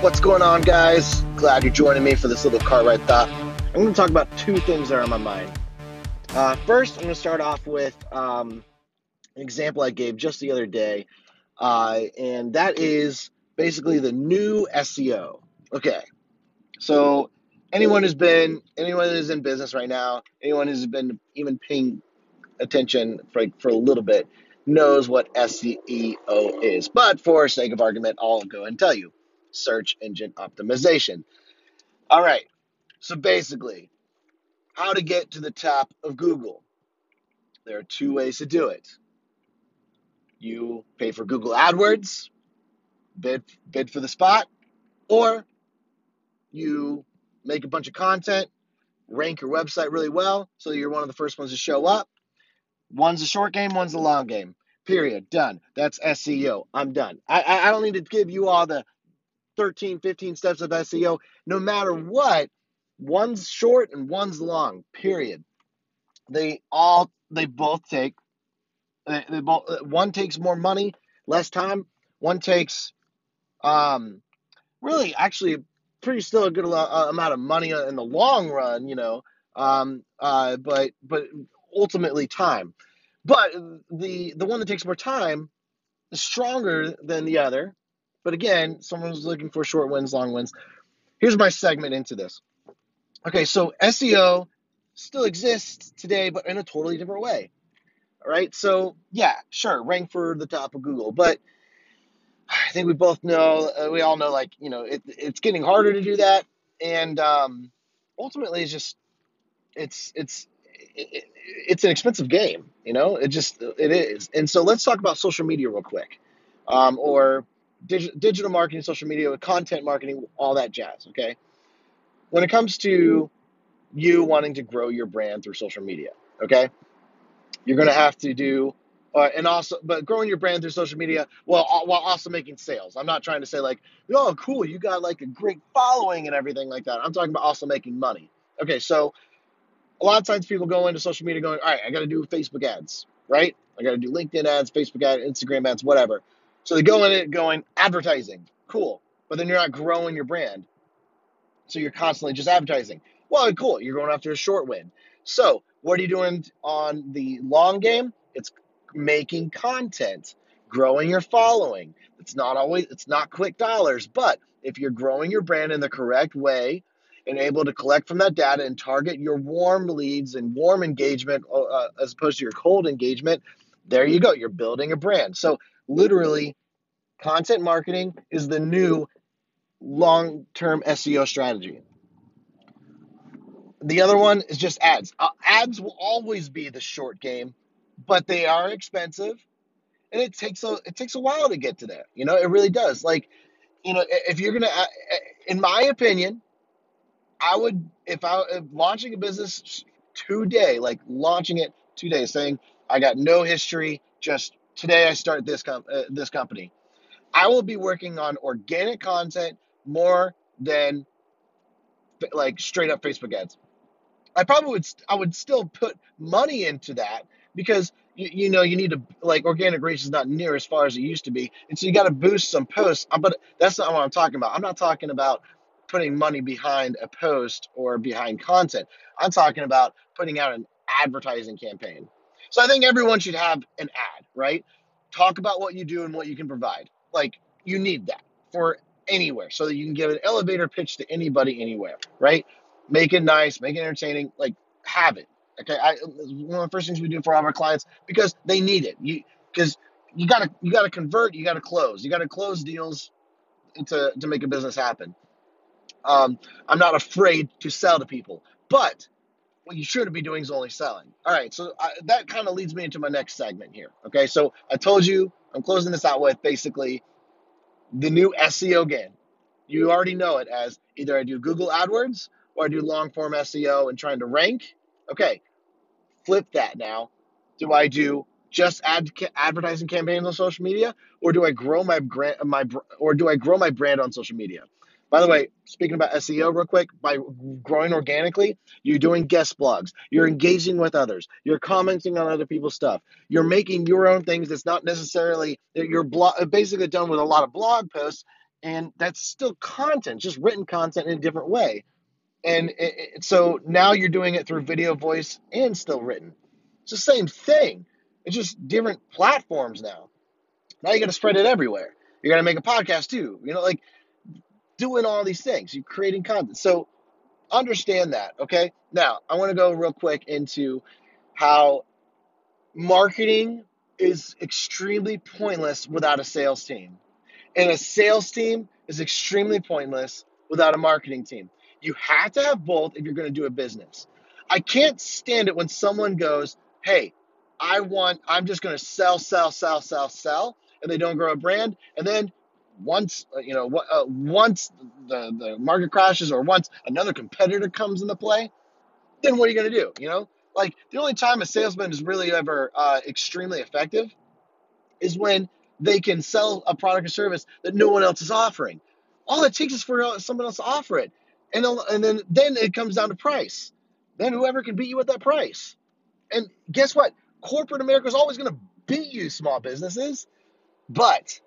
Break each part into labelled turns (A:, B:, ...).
A: What's going on, guys? Glad you're joining me for this little car ride thought. I'm going to talk about two things that are on my mind. Uh, first, I'm going to start off with um, an example I gave just the other day, uh, and that is basically the new SEO. Okay, so anyone who's been, anyone who's in business right now, anyone who's been even paying attention for, for a little bit knows what SEO is. But for sake of argument, I'll go and tell you search engine optimization. All right, so basically, how to get to the top of Google. There are two ways to do it. You pay for Google AdWords, bid bid for the spot, or you make a bunch of content, rank your website really well, so you're one of the first ones to show up. One's a short game, one's a long game. Period. Done. That's SEO. I'm done. I, I don't need to give you all the 13, 15 steps of SEO, no matter what, one's short and one's long, period. They all, they both take, they, they both, one takes more money, less time. One takes, um, really, actually, pretty still a good uh, amount of money in the long run, you know, um, uh, but, but ultimately time. But the, the one that takes more time is stronger than the other but again, someone's looking for short wins, long wins. Here's my segment into this. Okay, so SEO still exists today, but in a totally different way. All right, so yeah, sure, rank for the top of Google, but I think we both know, uh, we all know, like you know, it, it's getting harder to do that, and um, ultimately, it's just, it's it's it, it's an expensive game, you know. It just it is, and so let's talk about social media real quick, um, or dig- digital marketing, social media, content marketing, all that jazz. Okay. When it comes to you wanting to grow your brand through social media, okay, you're going to have to do, uh, and also, but growing your brand through social media, well, while also making sales. I'm not trying to say like, oh, cool, you got like a great following and everything like that. I'm talking about also making money. Okay, so a lot of times people go into social media going, all right, I got to do Facebook ads, right? I got to do LinkedIn ads, Facebook ads, Instagram ads, whatever. So they go in it going advertising, cool, but then you're not growing your brand. So you're constantly just advertising. Well, cool, you're going after a short win. So what are you doing on the long game? It's making content, growing your following. It's not always it's not quick dollars, but if you're growing your brand in the correct way and able to collect from that data and target your warm leads and warm engagement uh, uh as opposed to your cold engagement, there you go. You're building a brand. So literally, content marketing is the new long term SEO strategy. The other one is just ads. Uh, ads will always be the short game, but they are expensive, and it takes a it takes a while to get to there. You know, it really does. Like, you know, if you're gonna, uh, in my opinion, I would if I if launching a business today, like launching it today, saying I got no history, just today I start this com- uh, this company. I will be working on organic content more than like straight up Facebook ads. I probably would I would still put money into that because you, you know you need to like organic reach is not near as far as it used to be, and so you got to boost some posts. But that's not what I'm talking about. I'm not talking about putting money behind a post or behind content. I'm talking about putting out an advertising campaign. So I think everyone should have an ad, right? Talk about what you do and what you can provide. Like you need that for anywhere so that you can give an elevator pitch to anybody anywhere, right? Make it nice, make it entertaining, like have it. Okay, I, one of the first things we do for all of our clients because they need it. You because you gotta you gotta convert, you gotta close, you gotta close deals to to make a business happen. Um, I'm not afraid to sell to people, but what you shouldn't be doing is only selling. All right, so I, that kind of leads me into my next segment here. Okay, so I told you I'm closing this out with basically the new SEO game. You already know it as either I do Google AdWords or I do long form SEO and trying to rank. Okay, flip that now. Do I do just ad advertising campaigns on social media, or do I grow my brand, my or do I grow my brand on social media? By the way, speaking about SEO real quick, by growing organically, you're doing guest blogs, you're engaging with others, you're commenting on other people's stuff, you're making your own things that's not necessarily you're blog, uh, basically done with a lot of blog posts And that's still content, just written content in a different way. And it, it, so now you're doing it through video, voice, and still written. It's the same thing. It's just different platforms now. Now you got to spread it everywhere. You're gonna make a podcast too. You know, like doing all these things. You're creating content. So understand that. Okay. Now I want to go real quick into how marketing is extremely pointless without a sales team. And a sales team is extremely pointless without a marketing team. You have to have both if you're going to do a business. I can't stand it when someone goes, Hey, I want, I'm just going to sell, sell, sell, sell, sell, and they don't grow a brand. And then once, uh, you know, uh, once the, the market crashes or once another competitor comes into play, then what are you going to do? You know, like the only time a salesman is really ever uh, extremely effective is when they can sell a product or service that no one else is offering. All it takes is for someone else to offer it, and and then then it comes down to price. Then whoever can beat you at that price. And guess what? Corporate America is always going to beat you, small businesses. But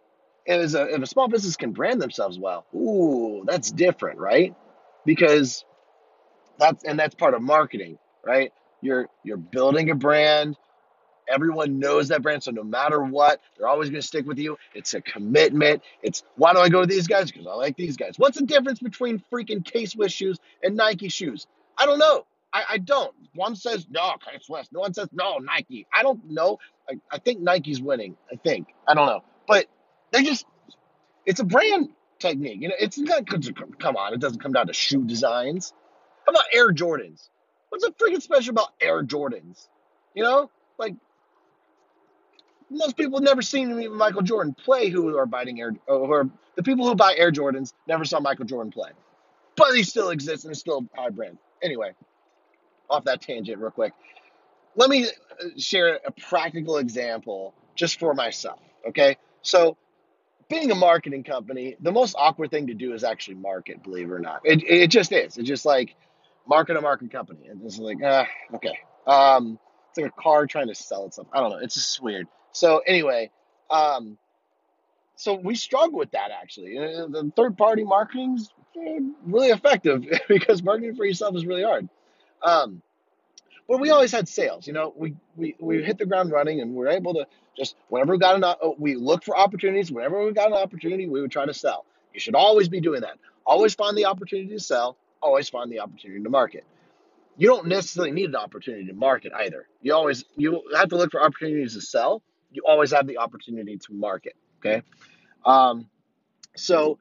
A: if a, if a small business can brand themselves well, ooh, that's different, right? Because that's and that's part of marketing, right? You're you're building a brand. Everyone knows that brand, so no matter what, they're always going to stick with you. It's a commitment. It's why do I go to these guys? Because I like these guys. What's the difference between freaking K Swiss shoes and Nike shoes? I don't know. I, I don't. One says no, K Swiss. No one says no, Nike. I don't know. I, I think Nike's winning. I think. I don't know. But they just, it's a brand technique. You know, it's not, come on, it doesn't come down to shoe designs. How about Air Jordans? What's so freaking special about Air Jordans? You know, like most people have never seen Michael Jordan play who are buying Air, or the people who buy Air Jordans never saw Michael Jordan play. But he still exists and is still a high brand. Anyway, off that tangent real quick. Let me uh, share a practical example just for myself, okay? So being a marketing company, the most awkward thing to do is actually market, believe it or not. It, it just is. It's just like market a market company. And it's like, ah, okay. Um, it's like a car trying to sell itself. I don't know. It's just weird. So anyway, um, so we struggle with that actually. Uh, the third party marketing is eh, really effective because marketing for yourself is really hard. Um, but we always had sales. You know, we we we hit the ground running, and we are able to just whenever we got an uh, we look for opportunities. Whenever we got an opportunity, we would try to sell. You should always be doing that. Always find the opportunity to sell. Always find the opportunity to market. You don't necessarily need an opportunity to market either. You always you have to look for opportunities to sell. You always have the opportunity to market. Okay, um, so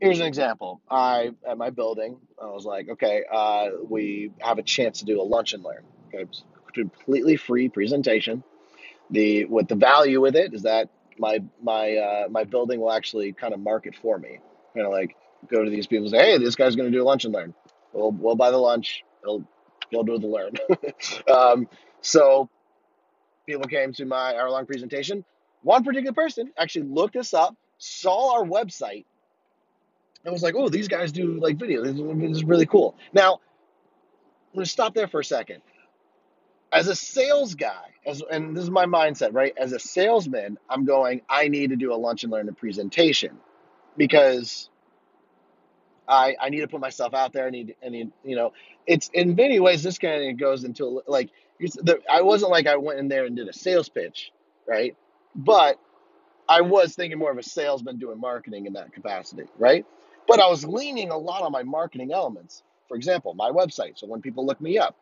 A: here's an example. I at my building, I was like, okay, uh, we have a chance to do a lunch and learn. Okay, completely free presentation. The what the value with it is that my my uh, my building will actually kind of market for me. Kind of like go to these people and say, hey, this guy's going to do a lunch and learn. We'll we'll buy the lunch. He'll he'll do the learn. um, so people came to my hour long presentation. One particular person actually looked us up, saw our website, and was like, "Oh, these guys do like video. This is really cool." Now, I'm going to stop there for a second as a sales guy, as and this is my mindset, right? As a salesman, I'm going, I need to do a lunch and learn a presentation because I I need to put myself out there. I need I need you know, it's in many ways this kind of goes into like the, I wasn't like I went in there and did a sales pitch, right? But I was thinking more of a salesman doing marketing in that capacity, right? But I was leaning a lot on my marketing elements. For example, my website. So when people look me up,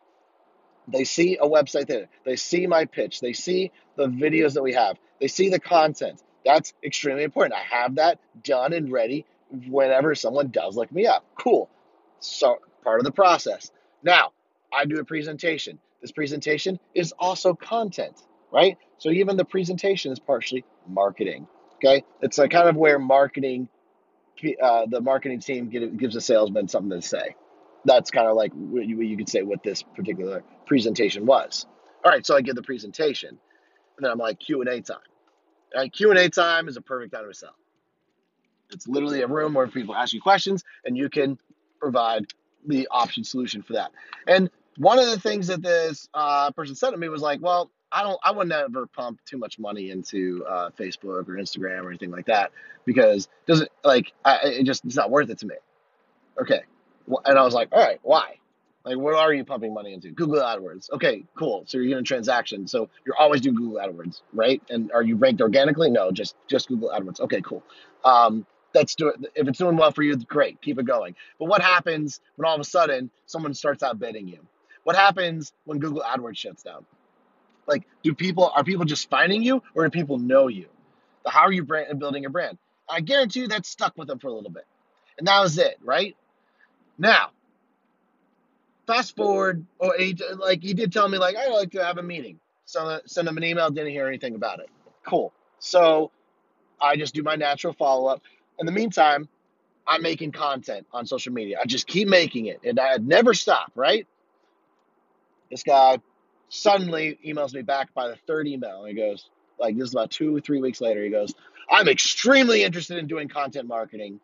A: they see a website there. They see my pitch. They see the videos that we have. They see the content. That's extremely important. I have that done and ready whenever someone does look me up. Cool. So part of the process. Now, I do a presentation. This presentation is also content, right? So even the presentation is partially marketing. Okay, it's like kind of where marketing, uh, the marketing team gives a salesman something to say that's kind of like what you, could say what this particular presentation was. All right, so I give the presentation, and then I'm like Q and A time. And Q and A time is a perfect time to sell. It's literally a room where people ask you questions, and you can provide the option solution for that. And one of the things that this uh, person said to me was like, "Well, I don't I would never pump too much money into uh, Facebook or Instagram or anything like that because doesn't like I, it just it's not worth it to me. Okay, and I was like, all right, why? Like, what are you pumping money into? Google AdWords. Okay, cool. So you're doing transactions. So you're always doing Google AdWords, right? And are you ranked organically? No, just just Google AdWords. Okay, cool. Um, that's doing if it's doing well for you, great, keep it going. But what happens when all of a sudden someone starts outbidding you? What happens when Google AdWords shuts down? Like, do people are people just finding you, or do people know you? How are you brand, building your brand? I guarantee you that stuck with them for a little bit, and that was it, right? Now, fast forward, or he, like he did tell me, like I'd like to have a meeting. So send him an email. Didn't hear anything about it. Cool. So I just do my natural follow up. In the meantime, I'm making content on social media. I just keep making it, and I never stop. Right? This guy suddenly emails me back by the third email. He goes, like this is about two, three weeks later. He goes, I'm extremely interested in doing content marketing.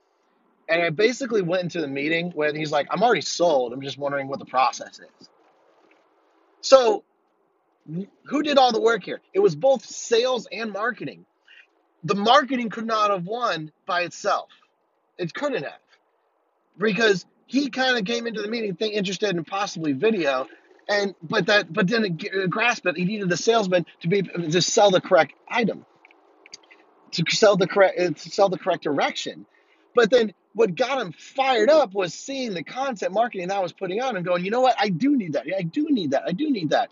A: And I basically went into the meeting when he's like, I'm already sold. I'm just wondering what the process is. So, who did all the work here? It was both sales and marketing. The marketing could not have won by itself. It couldn't have. Because he kind of came into the meeting think, interested in possibly video, and but that but didn't uh, grasp it. He needed the salesman to be to sell the correct item, to sell the correct uh, to sell the correct direction. But then what got him fired up was seeing the content marketing that I was putting on and going, you know what? I do need that. I do need that. I do need that.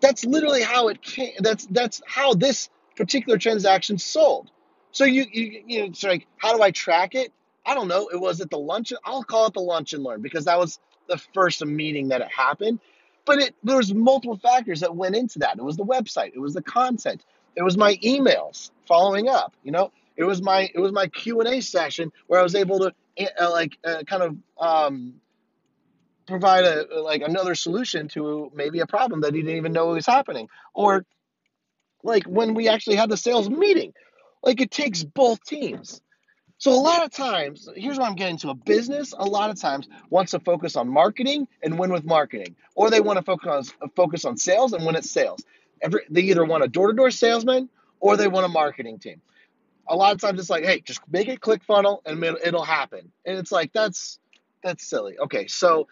A: That's literally how it came. That's that's how this particular transaction sold. So you you you know, it's like, how do I track it? I don't know. It was at the lunch. I'll call it the lunch and learn because that was the first meeting that it happened. But it there was multiple factors that went into that. It was the website. It was the content. It was my emails following up. You know, it was my it was my Q and A session where I was able to uh, like uh, kind of um, provide a like another solution to maybe a problem that he didn't even know was happening, or like when we actually had the sales meeting. Like it takes both teams. So a lot of times, here's what I'm getting to: a business a lot of times wants to focus on marketing and win with marketing, or they want to focus on focus on sales and win at sales. Every, they either want a door-to-door salesman or they want a marketing team a lot of times it's like, hey, just make it click funnel and it'll, it'll happen. And it's like that's that's silly. Okay, so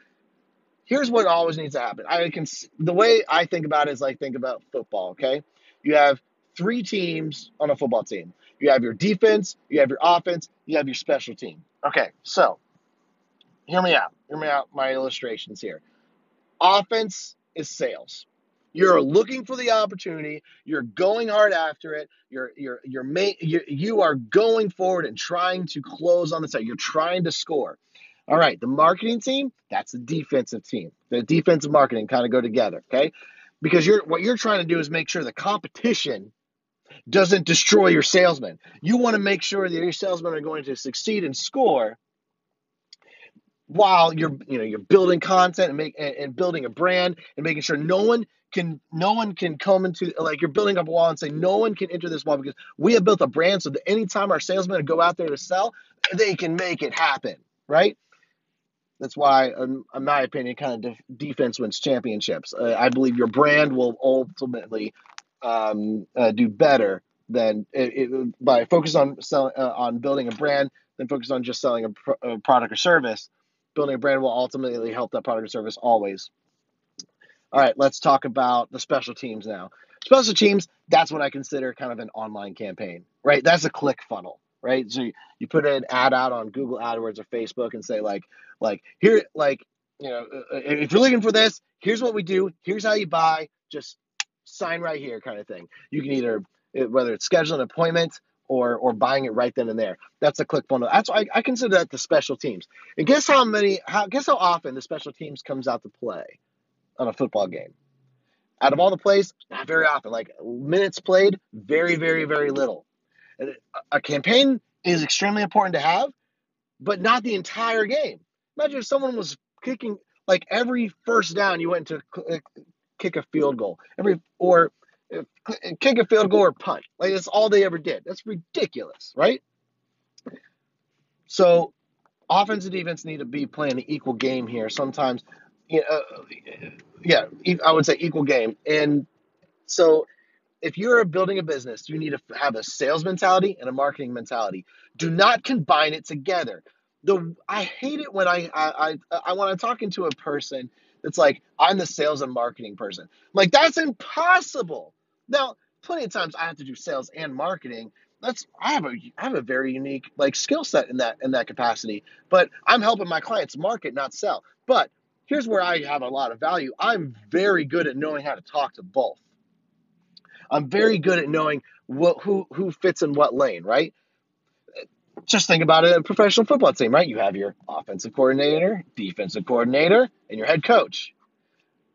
A: here's what always needs to happen. I can the way I think about it is like think about football. Okay, you have three teams on a football team. You have your defense, you have your offense, you have your special team. Okay, so hear me out. Hear me out. My illustrations here. Offense is sales. You're looking for the opportunity. You're going hard after it. You're you're you're ma- you, you are going forward and trying to close on the side. You're trying to score. All right, the marketing team, that's the defensive team. The defensive marketing kind of go together, okay? Because you're what you're trying to do is make sure the competition doesn't destroy your salesman. You want to make sure that your salesmen are going to succeed and score while you're you know you're building content and make and, and building a brand and making sure no one can no one can come into like you're building up a wall and say no one can enter this wall because we have built a brand so that anytime our salesmen go out there to sell, they can make it happen, right? That's why, in, in my opinion, kind of defense wins championships. Uh, I believe your brand will ultimately um, uh, do better than it, it, by focus on selling uh, on building a brand than focus on just selling a, a product or service. Building a brand will ultimately help that product or service always. All right, let's talk about the special teams now. Special teams, that's what I consider kind of an online campaign, right? That's a click funnel, right? So you, you put an ad out on Google AdWords or Facebook and say like, like here, like, you know, uh, uh, if you're looking for this, here's what we do. Here's how you buy. Just sign right here, kind of thing. You can either whether it's scheduling an appointment or or buying it right then and there. That's a click funnel. That's I, I consider that the special teams. And guess how many? How guess how often the special teams comes out to play? on a football game. Out of all the plays, not very often. Like minutes played, very, very, very little. A campaign is extremely important to have, but not the entire game. Imagine if someone was kicking like every first down, you went to uh, kick a field goal, every or kick a field goal or punt. Like that's all they ever did. That's ridiculous, right? So, offense and defense need to be playing an equal game here. Sometimes you know, uh, yeah, I would say equal game. And So if you're building a business, you need to have a sales mentality and a marketing mentality. Do not combine it together. The I hate it when I I I, I when I'm talking to a person that's like I'm the sales and marketing person. I'm like that's impossible. Now, plenty of times I have to do sales and marketing. That's I have a I have a very unique like skill set in that in that capacity. But I'm helping my clients market, not sell. But here's where I have a lot of value. I'm very good at knowing how to talk to both. I'm very good at knowing what who who fits in what lane, right? Just think about it, a professional football team, right? You have your offensive coordinator, defensive coordinator, and your head coach.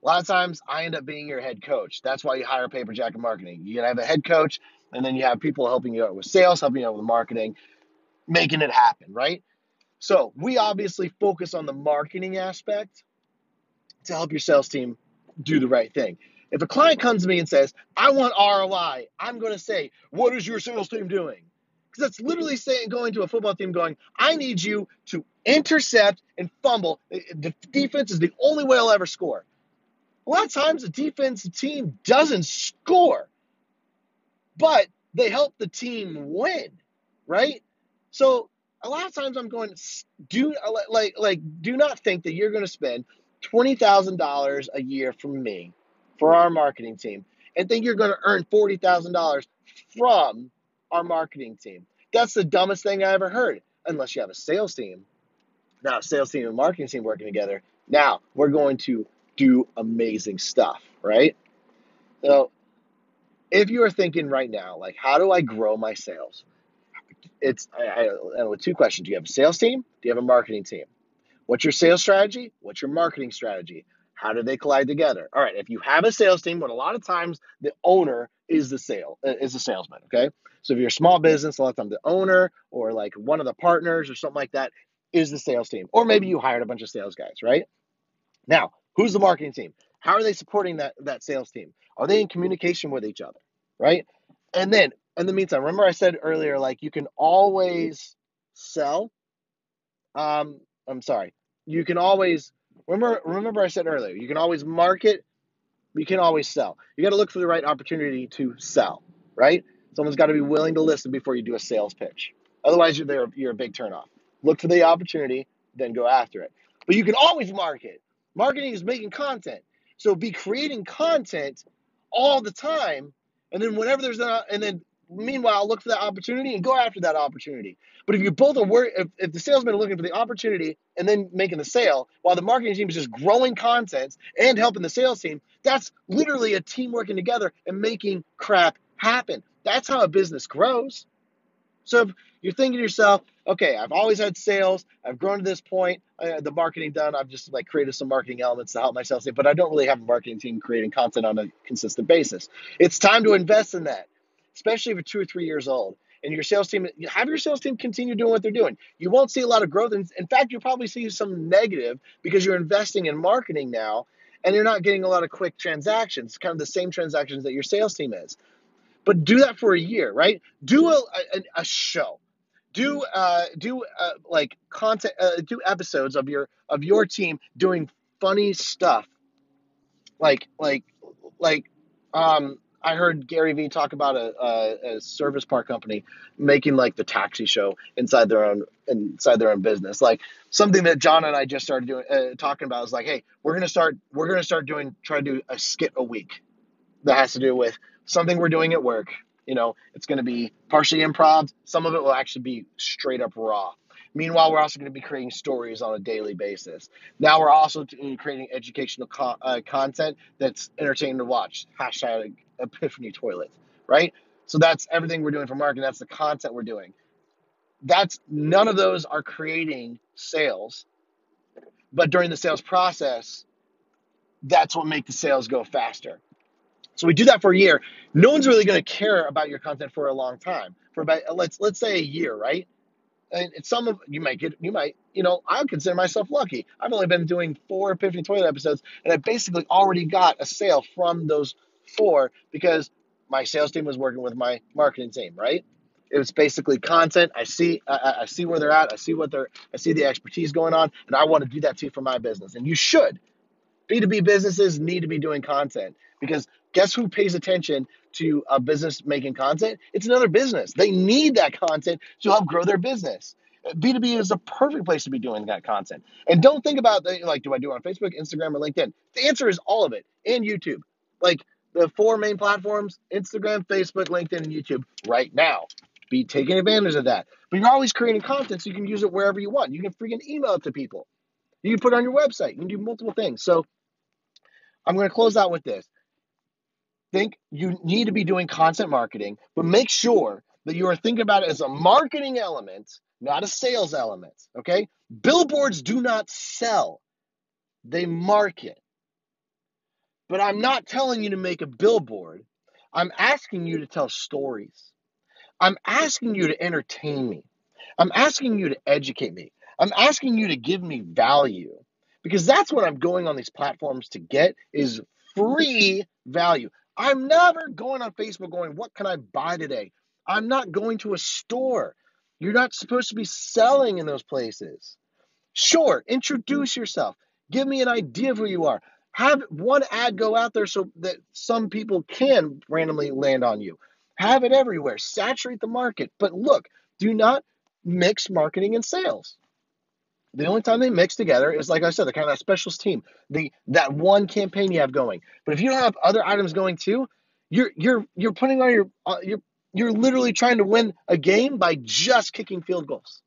A: A lot of times I end up being your head coach. That's why you hire Paper Jacket Marketing. You have a head coach, and then you have people helping you out with sales, helping you out with marketing, making it happen, right? So we obviously focus on the marketing aspect to help your sales team do the right thing. If a client comes to me and says, I want ROI, I'm going to say, What is your sales team doing? Because that's literally saying, going to a football team, going, I need you to intercept and fumble. The defense is the only way I'll ever score. A lot of times, the defensive team doesn't score, but they help the team win, right? So a lot of times I'm going do like like do not think that you're going to spend twenty thousand dollars a year from me for our marketing team and think you're going to earn $40,000 from our marketing team. That's the dumbest thing I ever heard, unless you have a sales team. Now, sales team and marketing team working together. Now, we're going to do amazing stuff, right? So, if you are thinking right now, like, how do I grow my sales? It's I, I, with two questions. Do you have a sales team? Do you have a marketing team? What's your sales strategy? What's your marketing strategy? How do they collide together? All right, if you have a sales team, but a lot of times the owner is the sale uh, is the salesman. Okay, so if you're a small business, a lot of times the owner or like one of the partners or something like that is the sales team, or maybe you hired a bunch of sales guys, right? Now, who's the marketing team? How are they supporting that that sales team? Are they in communication with each other, right? And then in the meantime, remember I said earlier, like you can always sell. Um, I'm sorry, you can always Remember, remember I said earlier, you can always market, you can always sell. You got to look for the right opportunity to sell, right? Someone's got to be willing to listen before you do a sales pitch. Otherwise, you're there, you're a big turnoff. Look for the opportunity, then go after it. But you can always market. Marketing is making content. So be creating content all the time, and then whenever there's a, and then meanwhile look for that opportunity and go after that opportunity. But if you both are worried, if, if the salesman are looking for the opportunity and then making the sale, while the marketing team is just growing content and helping the sales team, that's literally a team working together and making crap happen. That's how a business grows. So if you're thinking to yourself, okay, I've always had sales, I've grown to this point, the marketing done, I've just like created some marketing elements to help my sales team, but I don't really have a marketing team creating content on a consistent basis. It's time to invest in that, especially if you're two or three years old and your sales team have your sales team continue doing what they're doing. You won't see a lot of growth. In, in fact, you'll probably see some negative because you're investing in marketing now and you're not getting a lot of quick transactions, kind of the same transactions that your sales team is. But do that for a year, right? Do a, a, a show. Do uh, do uh, like content, uh, do episodes of your of your team doing funny stuff, like like like um I heard Gary Vee talk about a, a, a, service park company making like the taxi show inside their own inside their own business. Like something that John and I just started doing uh, talking about is like, hey, we're gonna start we're gonna start doing try to do a skit a week that has to do with something we're doing at work. You know, it's gonna be partially improv. Some of it will actually be straight up raw. Meanwhile, we're also going to be creating stories on a daily basis. Now we're also creating educational co- uh, content that's entertaining to watch. Hashtag Epiphany Toilet, right? So that's everything we're doing for marketing. That's the content we're doing. That's none of those are creating sales, but during the sales process, that's what make the sales go faster. So we do that for a year. No one's really going to care about your content for a long time. For about let's let's say a year, right? and some of you might get you might you know i consider myself lucky i've only been doing four epiphany toilet episodes and i basically already got a sale from those four because my sales team was working with my marketing team right it was basically content i see I, I see where they're at i see what they're i see the expertise going on and i want to do that too for my business and you should b2b businesses need to be doing content because Guess who pays attention to a business making content? It's another business. They need that content to help grow their business. B2B is a perfect place to be doing that content. And don't think about the, like, do I do it on Facebook, Instagram, or LinkedIn? The answer is all of it and YouTube. Like the four main platforms Instagram, Facebook, LinkedIn, and YouTube right now. Be taking advantage of that. But you're always creating content so you can use it wherever you want. You can freaking email it to people. You can put it on your website. You can do multiple things. So I'm going to close out with this. Think you need to be doing content marketing, but make sure that you are thinking about it as a marketing element, not a sales element. Okay? Billboards do not sell, they market. But I'm not telling you to make a billboard. I'm asking you to tell stories. I'm asking you to entertain me. I'm asking you to educate me. I'm asking you to give me value because that's what I'm going on these platforms to get is free value. I'm never going on Facebook going, what can I buy today? I'm not going to a store. You're not supposed to be selling in those places. Sure, introduce yourself. Give me an idea of who you are. Have one ad go out there so that some people can randomly land on you. Have it everywhere. Saturate the market. But look, do not mix marketing and sales. The only time they mix together is, like I said, the kind of that specialist team, the that one campaign you have going. But if you don't have other items going too, you're you're you're putting on your uh, you're you're literally trying to win a game by just kicking field goals.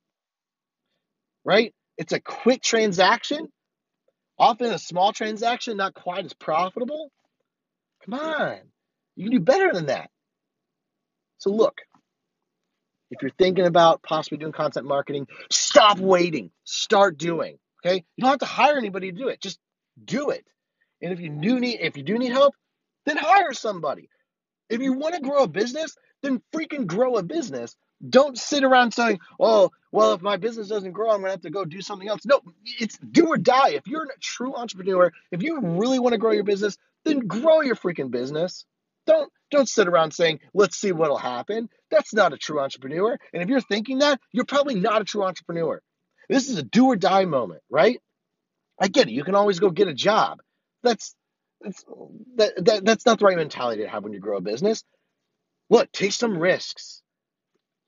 A: Right? It's a quick transaction, often a small transaction, not quite as profitable. Come on, you can do better than that. So look, if you're thinking about possibly doing content marketing, stop waiting. Start doing. Okay? You don't have to hire anybody to do it. Just do it. And if you do need if you do need help, then hire somebody. If you want to grow a business, then freaking grow a business. Don't sit around saying, "Oh, well, if my business doesn't grow, I'm going to have to go do something else." No, it's do or die. If you're a true entrepreneur, if you really want to grow your business, then grow your freaking business. Don't don't sit around saying, let's see what'll happen. That's not a true entrepreneur. And if you're thinking that, you're probably not a true entrepreneur. This is a do or die moment, right? I get it. You can always go get a job. That's that's that, that that's not the right mentality to have when you grow a business. Look, take some risks.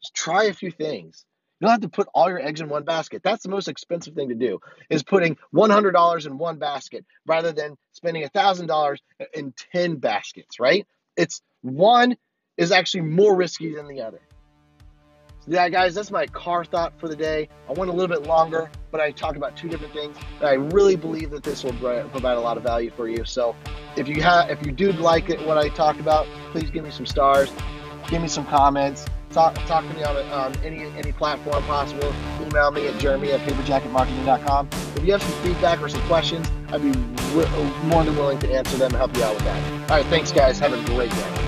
A: Just try a few things. You don't have to put all your eggs in one basket. That's the most expensive thing to do is putting $100 in one basket rather than spending $1,000 in 10 baskets, right? It's one is actually more risky than the other. So yeah, guys, that's my car thought for the day. I went a little bit longer, but I talked about two different things. I really believe that this will provide a lot of value for you. So if you have, if you do like it, what I talked about, please give me some stars, give me some comments. Talk, talk to me on um, any any platform possible. Email me at jeremy at paperjacketmarketing.com. If you have some feedback or some questions, I'd be more than willing to answer them and help you out with that. All right, thanks, guys. Have a great day.